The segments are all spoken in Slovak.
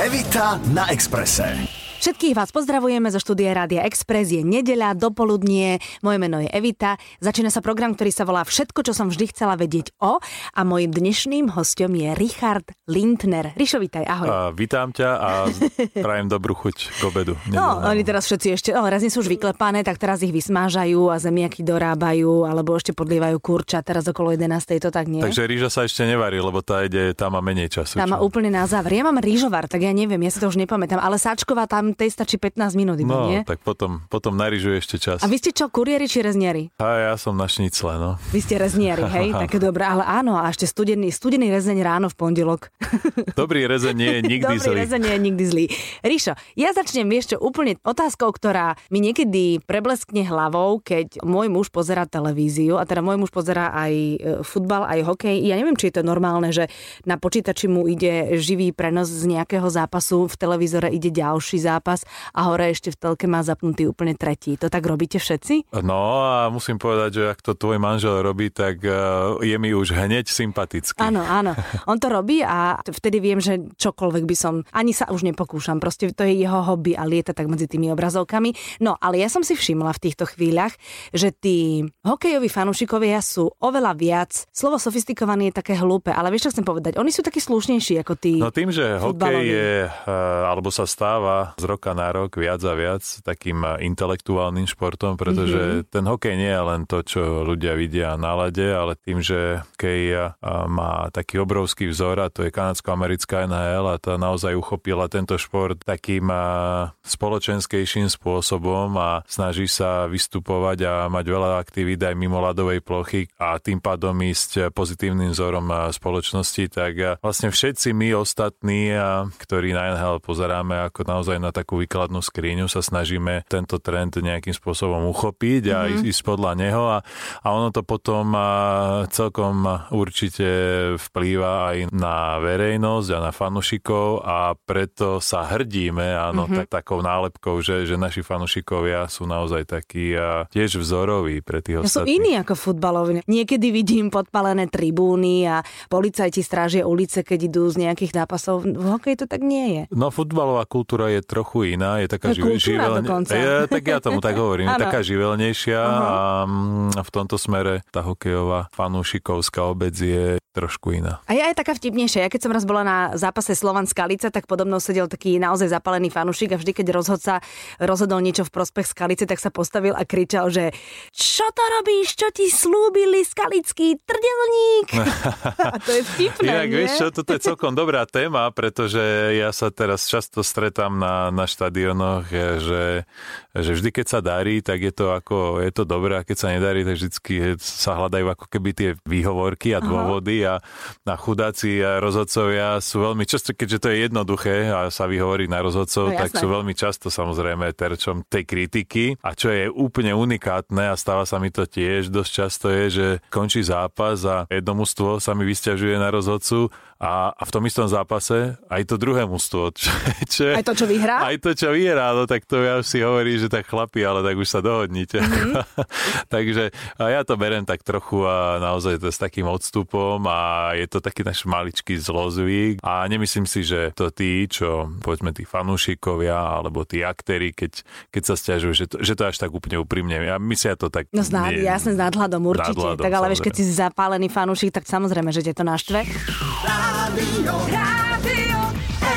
Evita na Exprese. Všetkých vás pozdravujeme zo štúdia Rádia Express. Je nedeľa, dopoludnie. Moje meno je Evita. Začína sa program, ktorý sa volá Všetko, čo som vždy chcela vedieť o. A mojim dnešným hostom je Richard Lindner. Rišo, vítaj, ahoj. A, vítam ťa a prajem dobrú chuť k obedu. No, oni teraz všetci ešte, oh, raz nie sú už vyklepané, tak teraz ich vysmážajú a zemiaky dorábajú, alebo ešte podlievajú kurča. Teraz okolo 11. to tak nie. Takže rýža sa ešte nevarí, lebo tá ide, tá má menej času. Tá má úplne na záver. Ja mám rýžovar, tak ja neviem, ja si to už nepamätám, ale sáčková tam tej stačí 15 minút iba, no, nie? tak potom, potom narižuje ešte čas. A vy ste čo, kuriéri či reznieri? A ja som na šnicle, no. Vy ste reznieri, hej? Také dobré, ale áno, a ešte studený, studený rezeň ráno v pondelok. Dobrý rezeň nie je nikdy Dobrý zlý. rezeň nie je nikdy zlý. Ríšo, ja začnem, čo, úplne otázkou, ktorá mi niekedy prebleskne hlavou, keď môj muž pozera televíziu, a teda môj muž pozera aj e, futbal, aj hokej. Ja neviem, či je to normálne, že na počítači mu ide živý prenos z nejakého zápasu, v televízore ide ďalší zápas a hore ešte v telke má zapnutý úplne tretí. To tak robíte všetci? No a musím povedať, že ak to tvoj manžel robí, tak e, je mi už hneď sympatický. Áno, áno. On to robí a vtedy viem, že čokoľvek by som, ani sa už nepokúšam. Proste to je jeho hobby a lieta tak medzi tými obrazovkami. No, ale ja som si všimla v týchto chvíľach, že tí hokejoví fanúšikovia sú oveľa viac, slovo sofistikovaný je také hlúpe, ale vieš, čo chcem povedať? Oni sú takí slušnejší ako tí No tým, že hokej je, e, alebo sa stáva z roka na rok viac a viac takým e, intelektuálnym športom, pretože mm-hmm. ten hokej nie je len to, čo ľudia vidia na lade, ale tým, že hokej e, má taký obrovský vzor a to je kanadsko-americká NHL a tá naozaj uchopila tento šport takým e, spoločenskejším spôsobom a snaží sa vystupovať a mať veľa aktivít aj mimo ľadovej plochy a tým pádom ísť pozitívnym vzorom spoločnosti, tak vlastne všetci my ostatní, ktorí na NHL pozeráme ako naozaj na takú výkladnú skriňu, sa snažíme tento trend nejakým spôsobom uchopiť a mm-hmm. ísť podľa neho a, a ono to potom celkom určite vplýva aj na verejnosť a na fanušikov a preto sa hrdíme, áno, mm-hmm. tak, takou nálepkou, že, že naši fanušikovia sú naozaj takí a tiež vzoroví pre tých Ja sú ostatných. iní ako futbaloví. Niekedy vidím podpalené tribúny a policajti strážia ulice, keď idú z nejakých zápasov. V hokeji to tak nie je. No futbalová kultúra je trochu iná, je taká kultúra dokonca. Je, tak ja tomu tak hovorím, je taká živelnejšia a mm, v tomto smere tá hokejová fanúšikovská obec je trošku iná. A aj taká vtipnejšia. Ja keď som raz bola na zápase Slovan Skalice, tak podobno sedel taký naozaj zapalený fanúšik a vždy, keď rozhodca rozhodol niečo v prospech Skalice, tak sa postavil a kričal, že čo to robíš, čo ti slúbili skalický trdelník? a to je vtipné, Inak nie? vieš čo, toto je celkom dobrá téma, pretože ja sa teraz často stretám na, na štadionoch, že, že vždy keď sa darí, tak je to ako, je to dobré a keď sa nedarí, tak vždy sa hľadajú ako keby tie výhovorky a dôvody a, a chudáci a rozhodcovia sú veľmi často, keďže to je jednoduché a sa vyhovorí na rozhodcov, No, tak sú veľmi často samozrejme terčom tej kritiky. A čo je úplne unikátne a stáva sa mi to tiež dosť často je, že končí zápas a jedno mužstvo sa mi vysťažuje na rozhodcu a, a v tom istom zápase aj to druhé mužstvo. Čo, čo, je- Aj to, čo vyhrá? Aj to, čo vyhrá, no tak to ja už si hovorí, že tak chlapi, ale tak už sa dohodnite. Mhm. Takže a ja to berem tak trochu a naozaj to s takým odstupom a je to taký náš maličký zlozvyk a nemyslím si, že to tí, čo povedzme tí fanúšikovia alebo tí aktéri, keď, keď sa stiažujú, že to, že to až tak úplne úprimne. Ja myslia to tak... No zná, nie- jasne, s nadhľadom určite. Nadhľadom, tak ale vieš, keď si samozrejme. zapálený fanúšik, tak samozrejme, že ťa to naštve. Rádio, Rádio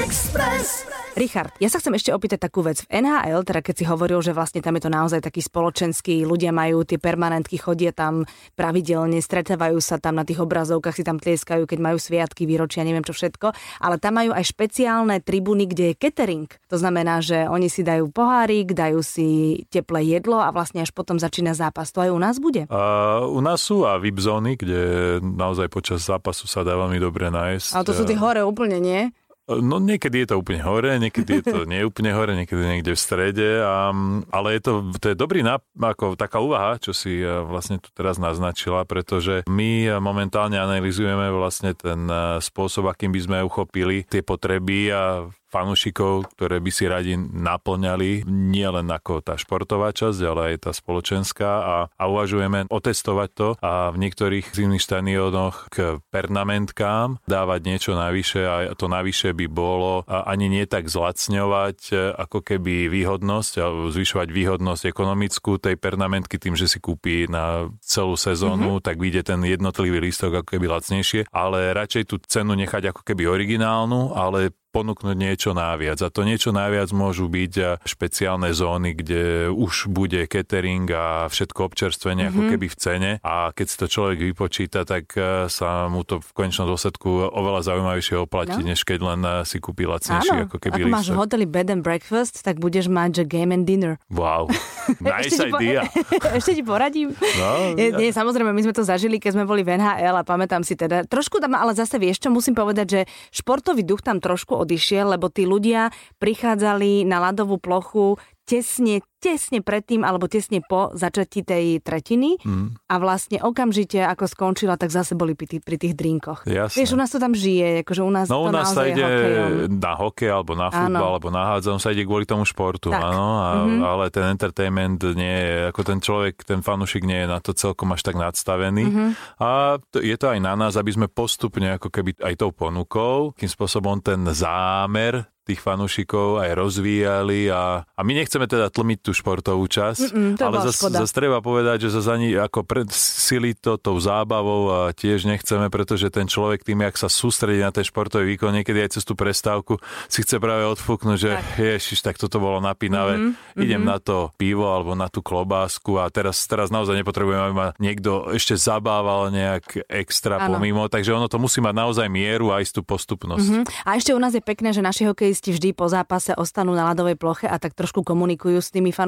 Express. Richard, ja sa chcem ešte opýtať takú vec. V NHL, teda keď si hovoril, že vlastne tam je to naozaj taký spoločenský, ľudia majú tie permanentky, chodia tam pravidelne, stretávajú sa tam na tých obrazovkách, si tam tlieskajú, keď majú sviatky, výročia, neviem čo všetko, ale tam majú aj špeciálne tribúny, kde je catering. To znamená, že oni si dajú pohárik, dajú si teplé jedlo a vlastne až potom začína zápas. To aj u nás bude? A u nás sú a VIP zóny, kde naozaj počas zápasu sa dá veľmi dobre nájsť. Ale to sú tie hore úplne, nie? No niekedy je to úplne hore, niekedy je to nie úplne hore, niekedy niekde v strede, a, ale je to, to je dobrý náp- ako taká úvaha, čo si eh, vlastne tu teraz naznačila, pretože my momentálne analizujeme vlastne ten eh, spôsob, akým by sme uchopili tie potreby a fanúšikov, ktoré by si radi naplňali nie len ako tá športová časť, ale aj tá spoločenská a, a uvažujeme otestovať to a v niektorých zimných štadiónoch k pernamentkám dávať niečo navyše a to navyše by bolo ani nie tak zlacňovať ako keby výhodnosť alebo zvyšovať výhodnosť ekonomickú tej pernamentky tým, že si kúpi na celú sezónu, mm-hmm. tak vyjde ten jednotlivý lístok ako keby lacnejšie, ale radšej tú cenu nechať ako keby originálnu, ale ponúknuť niečo naviac. A to niečo naviac môžu byť eh, špeciálne zóny, kde už bude catering a všetko občerstvenie mm-hmm. ako mhm. keby v cene. A keď si to človek vypočíta, tak eh, sa mu to v konečnom dôsledku oveľa zaujímavejšie oplatí, no. než keď len eh, si kúpi lacnejší ako keby Ako máš v hoteli bed and breakfast, tak budeš mať že game and dinner. Wow, nice ešte idea. Ti po... ešte ti poradím. No, ja. Nie, samozrejme, my sme to zažili, keď sme boli v NHL a pamätám si teda, trošku tam, ale zase vieš čo, musím povedať, že športový duch tam trošku odišiel, lebo tí ľudia prichádzali na ľadovú plochu tesne, tesne predtým alebo tesne po začatí tej tretiny mm. a vlastne okamžite ako skončila, tak zase boli pri tých, pri tých drinkoch. Jasne. Vieš, u nás to tam žije, akože u nás no, to u nás sa ide hokejom. na hokej alebo na futbal alebo na hádzam sa ide kvôli tomu športu, tak. áno, a, mm-hmm. ale ten entertainment nie je, ako ten človek, ten fanúšik nie je na to celkom až tak nadstavený mm-hmm. a to, je to aj na nás, aby sme postupne ako keby aj tou ponukou, kým spôsobom ten zámer tých fanúšikov aj rozvíjali a, a my nechceme teda tlmiť tú športovú časť, Mm-mm, ale zase zas treba povedať, že zase ani ako sily to tou zábavou a tiež nechceme, pretože ten človek tým, jak sa sústredí na ten športový výkon, niekedy aj cez tú prestávku si chce práve odfúknuť, že tak. ježiš, tak toto bolo napínavé, mm-hmm, idem mm-hmm. na to pivo alebo na tú klobásku a teraz, teraz naozaj nepotrebujem, aby ma niekto ešte zabával nejak extra ano. pomimo, takže ono to musí mať naozaj mieru a istú postupnosť. Mm-hmm. A ešte u nás je pekné, že naši hokej hokejisti vždy po zápase ostanú na ľadovej ploche a tak trošku komunikujú s tými fanúšikmi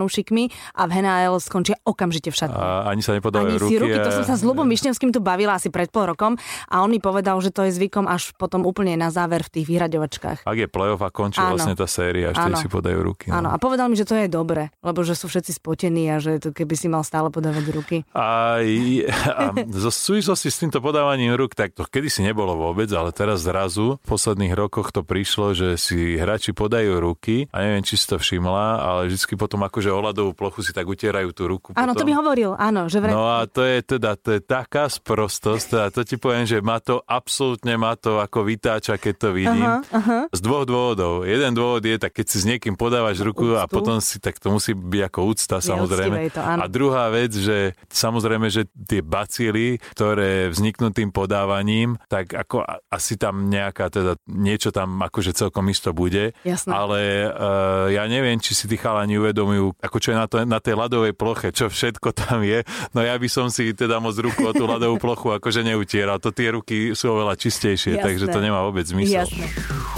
a v NHL skončia okamžite v šatni. A ani sa nepodávajú ani ruky. Ruky. To som sa s Lubom Višnevským tu bavila asi pred pol rokom a on mi povedal, že to je zvykom až potom úplne na záver v tých vyhraďovačkách. Ak je playoff a končí Áno. vlastne tá séria, ešte si podajú ruky. No. Áno, a povedal mi, že to je dobre, lebo že sú všetci spotení a že to keby si mal stále podávať ruky. A, a zo súvislosti s týmto podávaním ruk, tak to kedy si nebolo vôbec, ale teraz zrazu v posledných rokoch to prišlo, že si hráči podajú ruky a neviem, či si to všimla, ale vždy potom akože o ľadovú plochu si tak utierajú tú ruku. Áno, potom. to mi hovoril, áno. Že vre... No a to je teda, to je taká sprostosť, teda to ti poviem, že ma to absolútne ma to ako vytáča, keď to vidím. Aha, aha. Z dvoch dôvodov. Jeden dôvod je, tak keď si s niekým podávaš ruku Úctu. a potom si, tak to musí byť ako úcta, samozrejme. To, áno. A druhá vec, že samozrejme, že tie bacily, ktoré vzniknú tým podávaním, tak ako asi tam nejaká, teda niečo tam akože celkom isto bude. Jasné. Ale uh, ja neviem, či si tí chalani uvedomujú, ako čo je na, to, na tej ľadovej ploche, čo všetko tam je. No ja by som si teda moc ruku o tú ľadovú plochu akože neutieral. To tie ruky sú oveľa čistejšie, Jasné. takže to nemá vôbec zmysel. Jasné.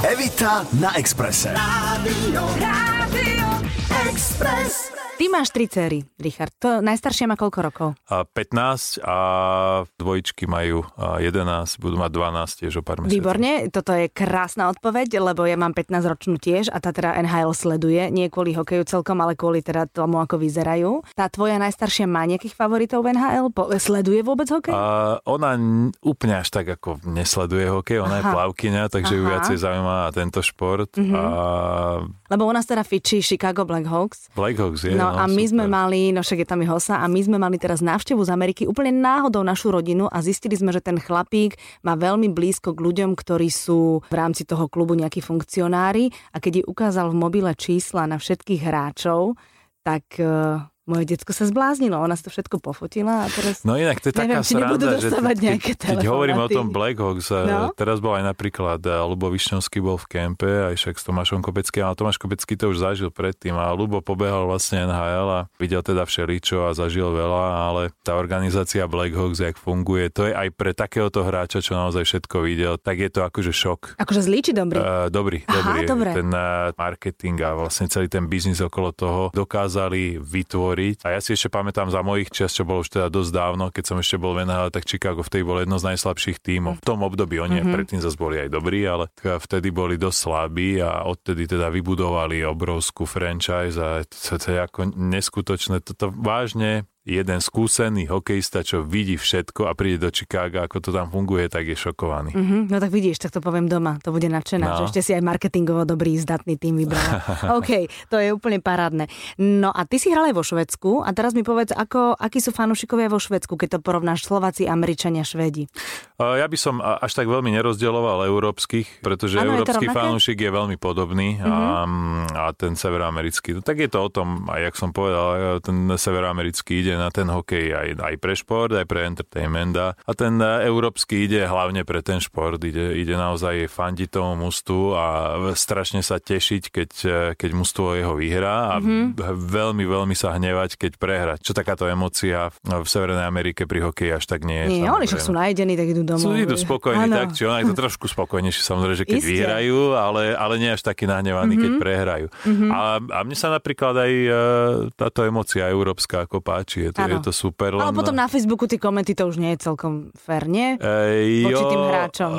Evita na Exprese. Rádio, Rádio Express. Ty máš tri céry, Richard. To najstaršia má koľko rokov? A 15 a dvojičky majú 11, budú mať 12 tiež o pár mesiacov. Výborne, toto je krásna odpoveď, lebo ja mám 15 ročnú tiež a tá teda NHL sleduje, nie kvôli hokeju celkom, ale kvôli teda tomu, ako vyzerajú. Tá tvoja najstaršia má nejakých favoritov v NHL? Po, sleduje vôbec hokej? A ona úplne až tak ako nesleduje hokej, ona Aha. je plavkyňa, takže Aha. ju viacej zaujíma tento šport. Mm-hmm. A... Lebo u nás teda fičí Chicago Blackhawks. Blackhawks je, no, No, a my super. sme mali, no však je tam hosa, a my sme mali teraz návštevu z Ameriky úplne náhodou našu rodinu a zistili sme, že ten chlapík má veľmi blízko k ľuďom, ktorí sú v rámci toho klubu nejakí funkcionári a keď jej ukázal v mobile čísla na všetkých hráčov, tak eh, moje detsko sa zbláznilo, ona si to všetko pofotila a teraz... No inak to je neviem, taká sranda, že keď, keď hovorím o tom Blackhawks, no? teraz bol aj napríklad Lubo Višňovský bol v kempe, aj však s Tomášom Kopeckým, ale Tomáš Kopecký to už zažil predtým a Lubo pobehal vlastne NHL a videl teda všeličo a zažil veľa, ale tá organizácia Blackhawks, jak funguje, to je aj pre takéhoto hráča, čo naozaj všetko videl, tak je to akože šok. Akože zlý či dobrý? Uh, dobrý, Aha, dobrý. Dobre. Ten uh, marketing a vlastne celý ten biznis okolo toho dokázali vytvoriť hovoriť. A ja si ešte pamätám za mojich čas, čo bolo už teda dosť dávno, keď som ešte bol v NHL, tak Chicago vtedy bol jedno z najslabších tímov. V tom období oni mm-hmm. predtým zase boli aj dobrí, ale vtedy boli dosť slabí a odtedy teda vybudovali obrovskú franchise a to, to je ako neskutočné. Toto vážne jeden skúsený hokejista, čo vidí všetko a príde do Chicaga, ako to tam funguje, tak je šokovaný. Mm-hmm, no tak vidíš, tak to poviem doma, to bude nadšená, no. že ešte si aj marketingovo dobrý, zdatný tým vybrala. OK, to je úplne parádne. No a ty si hral aj vo Švedsku a teraz mi povedz, ako, akí sú fanúšikovia vo Švedsku, keď to porovnáš Slováci, Američania, Švedi? Ja by som až tak veľmi nerozdieloval európskych, pretože ano, európsky fanúšik je veľmi podobný mm-hmm. a, mhm. a ten severoamerický. No, tak je to o tom, aj jak som povedal, ten severoamerický ide na ten hokej aj, aj pre šport, aj pre entertainment a, ten európsky ide hlavne pre ten šport, ide, ide naozaj fandiť tomu mustu a strašne sa tešiť, keď, keď mužstvo jeho vyhrá a mm-hmm. veľmi, veľmi sa hnevať, keď prehra. Čo takáto emocia v Severnej Amerike pri hokeji až tak nie je. Nie, oni však sú najedení, tak idú domov. Sú, idú spokojní, ano. tak, či ona je to trošku spokojnejšie, samozrejme, že keď Isté. vyhrajú, ale, ale nie až taký nahnevaný, mm-hmm. keď mhm. prehrajú. Mm-hmm. A, a mne sa napríklad aj uh, táto emocia európska ako páči, je to, je to super. Ale potom na Facebooku tie komenty to už nie je celkom fér, nie? E, Voči jo, tým hráčom.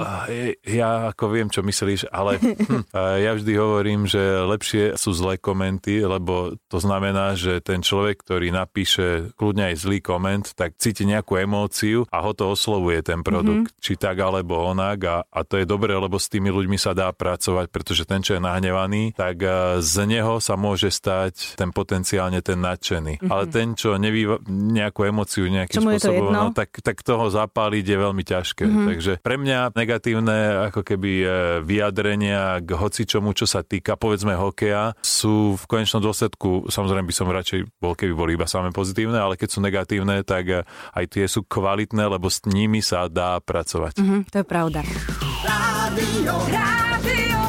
Ja ako viem, čo myslíš, ale hm, ja vždy hovorím, že lepšie sú zlé komenty, lebo to znamená, že ten človek, ktorý napíše kľudne aj zlý koment, tak cíti nejakú emóciu a ho to oslovuje ten produkt. Mm-hmm. Či tak alebo onak a, a to je dobré, lebo s tými ľuďmi sa dá pracovať, pretože ten, čo je nahnevaný, tak z neho sa môže stať ten potenciálne ten nadšený. Mm-hmm. Ale ten, čo neví nejakú emóciu nejakým Čomu spôsobom, no, tak, tak toho zapáliť je veľmi ťažké. Mm-hmm. Takže pre mňa negatívne ako keby e, vyjadrenia k hocičomu, čo sa týka povedzme hokeja, sú v konečnom dôsledku, samozrejme by som radšej bol, keby boli iba samé pozitívne, ale keď sú negatívne, tak e, aj tie sú kvalitné, lebo s nimi sa dá pracovať. Mm-hmm, to je pravda. Rádio, Rádio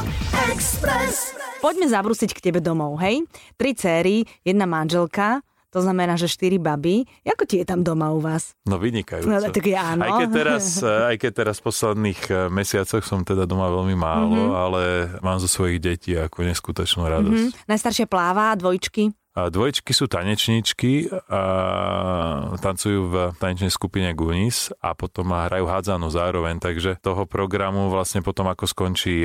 Express. Poďme zabrúsiť k tebe domov, hej? Tri céry, jedna manželka, to znamená, že štyri baby. Ako ti je tam doma u vás? No vynikajúco. No, tak áno. Aj keď, teraz, aj keď teraz v posledných eh, mesiacoch som teda doma veľmi málo, mm-hmm. ale mám zo svojich detí ako neskutočnú radosť. Mm-hmm. Najstaršia pláva, dvojčky? Dvojčky sú tanečníčky, a tancujú v tanečnej skupine Gunis a potom hrajú hádzanú zároveň, takže toho programu vlastne potom ako skončí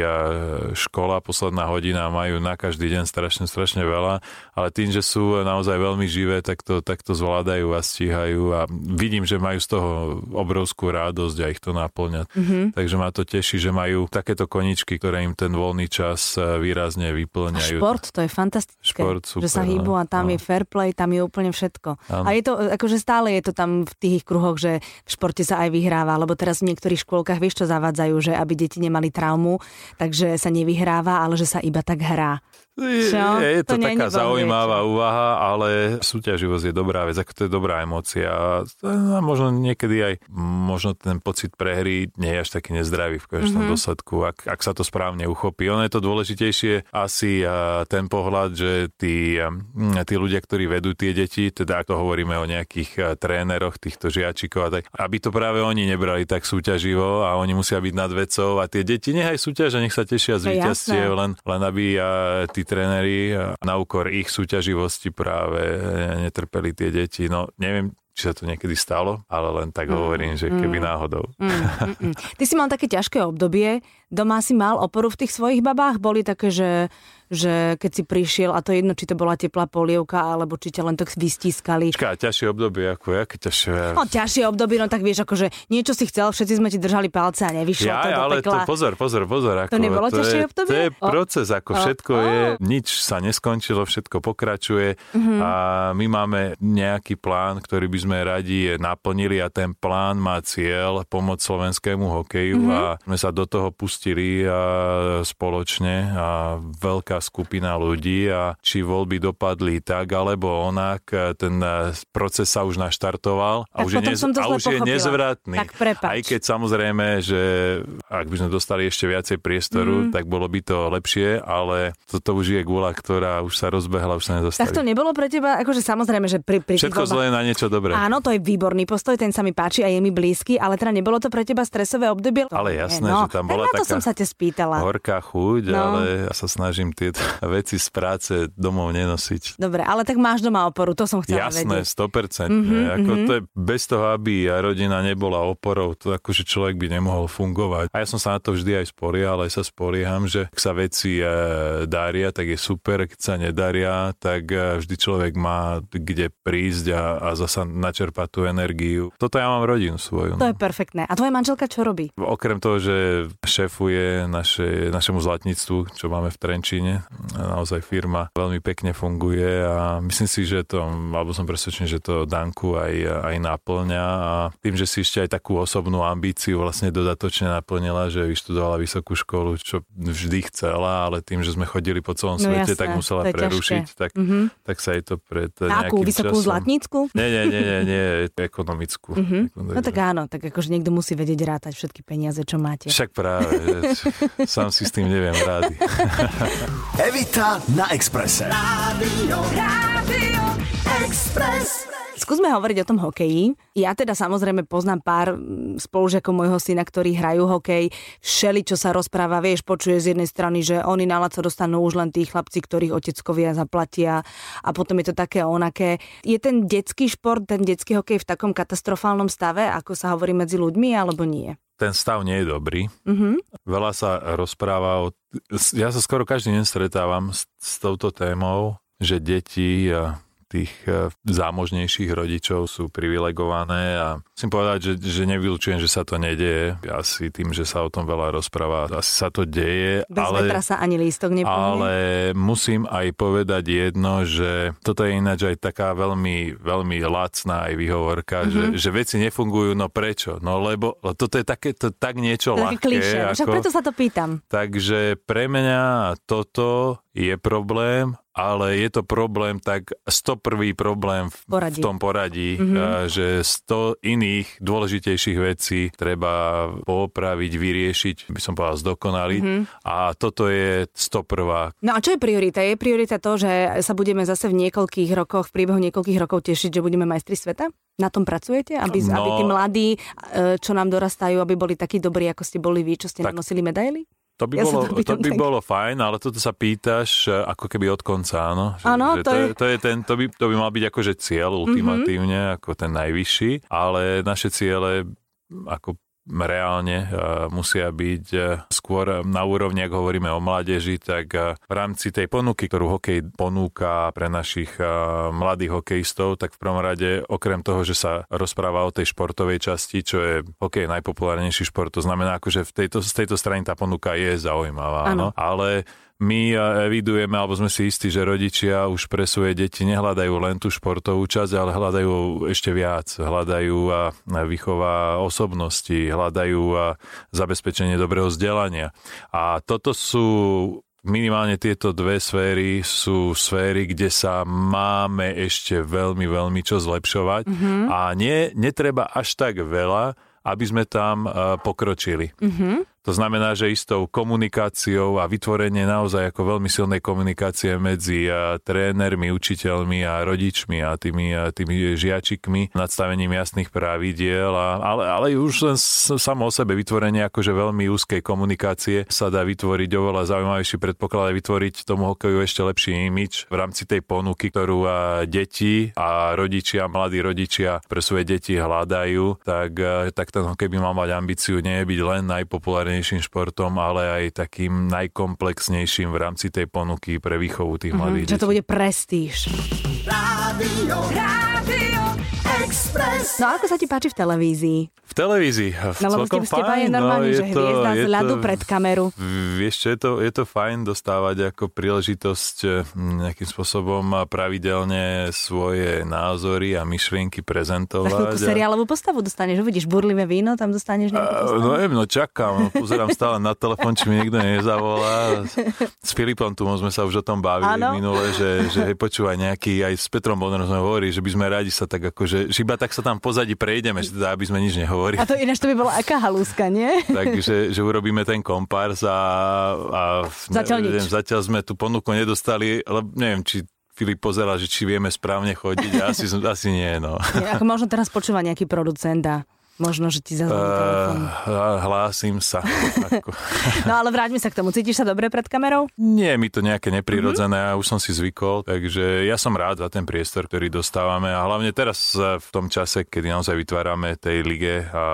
škola, posledná hodina, majú na každý deň strašne, strašne veľa, ale tým, že sú naozaj veľmi živé, tak to, tak to zvládajú a stíhajú a vidím, že majú z toho obrovskú radosť a ich to naplňa. Mm-hmm. Takže ma to teší, že majú takéto koničky, ktoré im ten voľný čas výrazne vyplňajú. A šport, to je fantastické. Šport, super, že sa hýbu a tam no. je fair play, tam je úplne všetko. Ano. A je to, akože stále je to tam v tých kruhoch, že v športe sa aj vyhráva, lebo teraz v niektorých škôlkach vieš čo zavádzajú, že aby deti nemali traumu, takže sa nevyhráva, ale že sa iba tak hrá. Čo? Je, to, to taká zaujímavá čo? úvaha, ale súťaživosť je dobrá vec, ako to je dobrá emocia. A možno niekedy aj možno ten pocit prehry nie je až taký nezdravý v konečnom mm-hmm. dôsledku, ak, ak sa to správne uchopí. Ono je to dôležitejšie asi ten pohľad, že tí, tí ľudia, ktorí vedú tie deti, teda ak to hovoríme o nejakých tréneroch, týchto žiačikov a tak, aby to práve oni nebrali tak súťaživo a oni musia byť nad vecou a tie deti nechaj súťaž a nech sa tešia z víťazstiev, len, len aby tí tréneri na úkor ich súťaživosti práve netrpeli tie deti. No neviem, či sa to niekedy stalo, ale len tak mm, hovorím, že keby mm, náhodou. Mm, mm, mm. Ty si mal také ťažké obdobie, doma si mal oporu v tých svojich babách? Boli také, že že keď si prišiel, a to je jedno, či to bola teplá polievka, alebo či ťa len tak vystískali. Čaká, ťažšie obdobie ako ja, keď ťažšie... No, ťažšie obdobie, no tak vieš, akože niečo si chcel, všetci sme ti držali palce a nevyšlo ja, to do ale pekla. to pozor, pozor, pozor. Ako, to nebolo to ťažšie je, obdobie? To je proces, ako o, všetko o. je, nič sa neskončilo, všetko pokračuje mm-hmm. a my máme nejaký plán, ktorý by sme radi naplnili a ten plán má cieľ pomôcť slovenskému hokeju mm-hmm. a sme sa do toho pustili a spoločne a veľká skupina ľudí a či voľby dopadli tak alebo onak, ten eh, proces sa už naštartoval a tak už, je, nez, a už je nezvratný. Tak Aj keď samozrejme, že ak by sme dostali ešte viacej priestoru, mm. tak bolo by to lepšie, ale toto už je gula, ktorá už sa rozbehla, už sa nezastaví. Tak to nebolo pre teba, akože samozrejme, že pri, pri Všetko zlé na niečo dobré. Áno, to je výborný postoj, ten sa mi páči a je mi blízky, ale teda nebolo to pre teba stresové obdobie? Ale jasné, no, že tam bola taká Preto som sa te spýtala. Horká chuť, no. ale ja sa snažím tieto veci z práce domov nenosiť. Dobre, ale tak máš doma oporu, to som chcela Jasné, vedieť. 100%. Mm-hmm, ako mm-hmm. to je bez toho, aby rodina nebola oporou, to akože človek by nemohol fungovať. A ja som sa na to vždy aj spoliehal, aj sa spolieham, že ak sa veci e, daria, tak je super, keď sa nedaria, tak e, vždy človek má kde prísť a, a zasa načerpať tú energiu. Toto ja mám rodinu svoju. To no. je perfektné. A tvoja manželka čo robí? Okrem toho, že šéfuje naše, našemu zlatníctvu, čo máme v Trenčíne, naozaj firma veľmi pekne funguje a myslím si, že to, alebo som presvedčený, že to Danku aj, aj naplňa a tým, že si ešte aj takú osobnú ambíciu vlastne dodatočne naplnila, že vyštudovala vysokú školu, čo vždy chcela, ale tým, že sme chodili po celom no svete, jasné, tak musela prerušiť, tak, mm-hmm. tak sa jej to pred a akú, vysokú časom... zlatnícku? Nie, nie, nie, nie, nie ekonomickú. Mm-hmm. No tak áno, tak akože niekto musí vedieť rátať všetky peniaze, čo máte. Však práve, sám si s tým neviem rádi. Evita na Exprese. Rádio, Rádio Express. Skúsme hovoriť o tom hokeji. Ja teda samozrejme poznám pár mm, spolužiakov môjho syna, ktorí hrajú hokej. Všeli, čo sa rozpráva, vieš, počuje z jednej strany, že oni na laco dostanú už len tí chlapci, ktorých oteckovia zaplatia a potom je to také onaké. Je ten detský šport, ten detský hokej v takom katastrofálnom stave, ako sa hovorí medzi ľuďmi, alebo nie? Ten stav nie je dobrý. Mm-hmm. Veľa sa rozpráva o... Ja sa skoro každý deň stretávam s, s touto témou, že deti tých e, zámožnejších rodičov sú privilegované a musím povedať, že, že nevylučujem, že sa to nedieje. Asi tým, že sa o tom veľa rozpráva, asi sa to deje. Bez ale, vetra sa ani lístok nepohne. Ale musím aj povedať jedno, že toto je ináč aj taká veľmi, veľmi lacná aj výhovorka, mm-hmm. že, že veci nefungujú, no prečo? No lebo toto je také, to, tak niečo to ľahké. Klišé, ako, však preto sa to pýtam. Takže pre mňa toto je problém ale je to problém, tak 101. problém v, v tom poradí, mm-hmm. že 100 iných dôležitejších vecí treba popraviť, vyriešiť, by som povedal zdokonaliť mm-hmm. a toto je 101. No a čo je priorita? Je priorita to, že sa budeme zase v niekoľkých rokoch, v priebehu niekoľkých rokov tešiť, že budeme majstri sveta? Na tom pracujete? Aby, no, aby tí mladí, e, čo nám dorastajú, aby boli takí dobrí, ako ste boli vy, čo ste tak, nosili medaily? To by, ja bolo, to, to by bolo fajn, ale toto sa pýtaš e, ako keby od konca, áno? Že, áno, že to, to, je... to, je ten, to, by, to by mal byť akože cieľ ultimatívne, mm-hmm. ako ten najvyšší, ale naše ciele ako reálne musia byť e, skôr na úrovni, ak hovoríme o mládeži, tak e, v rámci tej ponuky, ktorú hokej ponúka pre našich e, mladých hokejistov, tak v prvom rade, okrem toho, že sa rozpráva o tej športovej časti, čo je hokej najpopulárnejší šport, to znamená, akože v tejto, z tejto strany tá ponuka je zaujímavá, ano. ale my evidujeme, alebo sme si istí, že rodičia už pre svoje deti nehľadajú len tú športovú časť, ale hľadajú ešte viac. Hľadajú a vychová osobnosti, hľadajú a zabezpečenie dobrého vzdelania. A toto sú minimálne tieto dve sféry sú sféry, kde sa máme ešte veľmi, veľmi čo zlepšovať mm-hmm. a nie, netreba až tak veľa, aby sme tam pokročili. Mm-hmm. To znamená, že istou komunikáciou a vytvorenie naozaj ako veľmi silnej komunikácie medzi trénermi, učiteľmi a rodičmi a tými, tými žiačikmi, nadstavením jasných pravidiel, a, ale, ale už len samo o sebe vytvorenie akože veľmi úzkej komunikácie sa dá vytvoriť oveľa zaujímavejší predpoklad a vytvoriť tomu hokeju ešte lepší imič v rámci tej ponuky, ktorú deti a rodičia, mladí rodičia pre svoje deti hľadajú, tak, tak ten hokej by mal mať ambíciu nie byť len najpopulárnejší najpopulárnejším športom, ale aj takým najkomplexnejším v rámci tej ponuky pre výchovu tých mm-hmm, mladých Čo to bude prestíž. Rádio, Rádio Express. No ako sa ti páči v televízii? V televízii. No lebo ste, ste fajn, normálne, no, že to, hviezda z ľadu pred kameru. Vieš čo, je to, je to fajn dostávať ako príležitosť hm, nejakým spôsobom pravidelne svoje názory a myšlienky prezentovať. Tak seriálovú postavu dostaneš, uvidíš burlivé víno, tam dostaneš nejakú postavu. No neviem, no čakám, no, pozerám stále na telefón, či mi niekto nezavolá. S Filipom tu sme sa už o tom bavili ano? minule, že, že počúvaj nejaký, aj s Petrom Bonnerom sme hovorili, že by sme radi sa tak akože, že iba tak sa tam pozadí prejdeme, že teda, aby sme nič nehovorili. A to ináč to by bola aká halúska, nie? Takže že urobíme ten kompárs a, a zatiaľ, neviem, zatiaľ sme tú ponuku nedostali, ale neviem, či Filip pozeral, že či vieme správne chodiť, asi, asi nie, no. Nie, ako možno teraz počúva nejaký producent a Možno, že ti zazvoní uh, Hlásim sa. no ale vráťme sa k tomu. Cítiš sa dobre pred kamerou? Nie, mi to nejaké neprirodzené, mm-hmm. ja už som si zvykol, takže ja som rád za ten priestor, ktorý dostávame a hlavne teraz v tom čase, kedy naozaj vytvárame tej lige a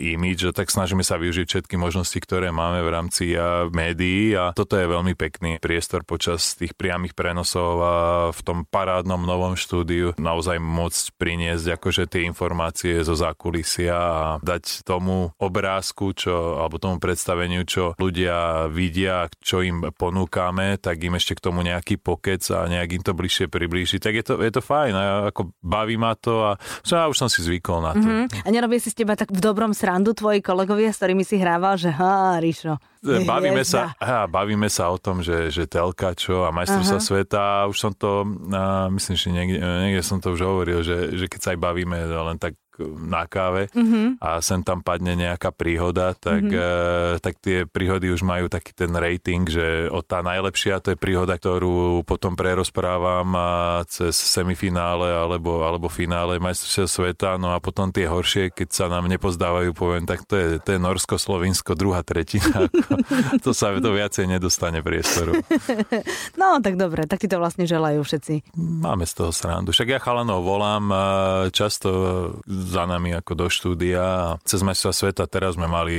image, tak snažíme sa využiť všetky možnosti, ktoré máme v rámci a médií a toto je veľmi pekný priestor počas tých priamých prenosov a v tom parádnom novom štúdiu naozaj môcť priniesť akože tie informácie zo zákulisia a dať tomu obrázku, čo, alebo tomu predstaveniu, čo ľudia vidia, čo im ponúkame, tak im ešte k tomu nejaký pokec a nejak im to bližšie priblížiť. Tak je to, je to fajn a ako baví ma to a ja už som si zvykol na to. Mm-hmm. A nerobí si s teba tak v dobrom srandu tvoji kolegovia, s ktorými si hrával, že ha, Ríšo, bavíme sa, aha, bavíme sa o tom, že, že telka čo a majstrovstva sveta, už som to, a myslím, že niekde, niekde som to už hovoril, že, že keď sa aj bavíme len tak na káve mm-hmm. a sem tam padne nejaká príhoda, tak, mm-hmm. e, tak tie príhody už majú taký ten rating, že o tá najlepšia to je príhoda, ktorú potom prerozprávam a cez semifinále alebo, alebo finále majstrovstiev sveta, no a potom tie horšie, keď sa nám nepozdávajú, poviem, tak to je, to je Norsko, Slovinsko, druhá tretina. to sa to viacej nedostane priestoru. no, tak dobre, tak ti to vlastne želajú všetci. Máme z toho srandu. Však ja chalanov volám často za nami ako do štúdia. A cez majstra sveta teraz sme mali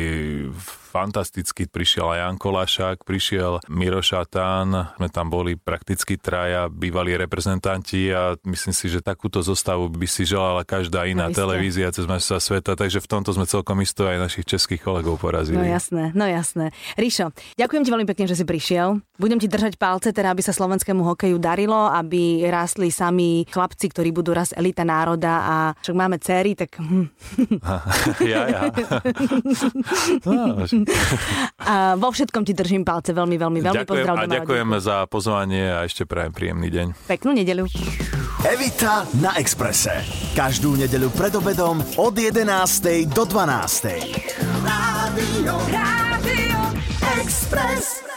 fantasticky. Prišiel aj Jan Kolašák, prišiel Miro Šatán, sme tam boli prakticky traja bývalí reprezentanti a myslím si, že takúto zostavu by si želala každá iná no, televízia cez majstra sveta, takže v tomto sme celkom isto aj našich českých kolegov porazili. No jasné, no jasné. Ríšo, ďakujem ti veľmi pekne, že si prišiel. Budem ti držať palce, teda aby sa slovenskému hokeju darilo, aby rástli sami chlapci, ktorí budú raz elita národa a však máme céry, tak... Hm. ja, ja. no, a vo všetkom ti držím palce veľmi, veľmi, veľmi ďakujem, pozdrav. A ďakujem za pozvanie a ešte prajem príjemný deň. Peknú nedeľu. Evita na Exprese. Každú nedeľu pred obedom od 11. do 12. Rádio, Rádio Express.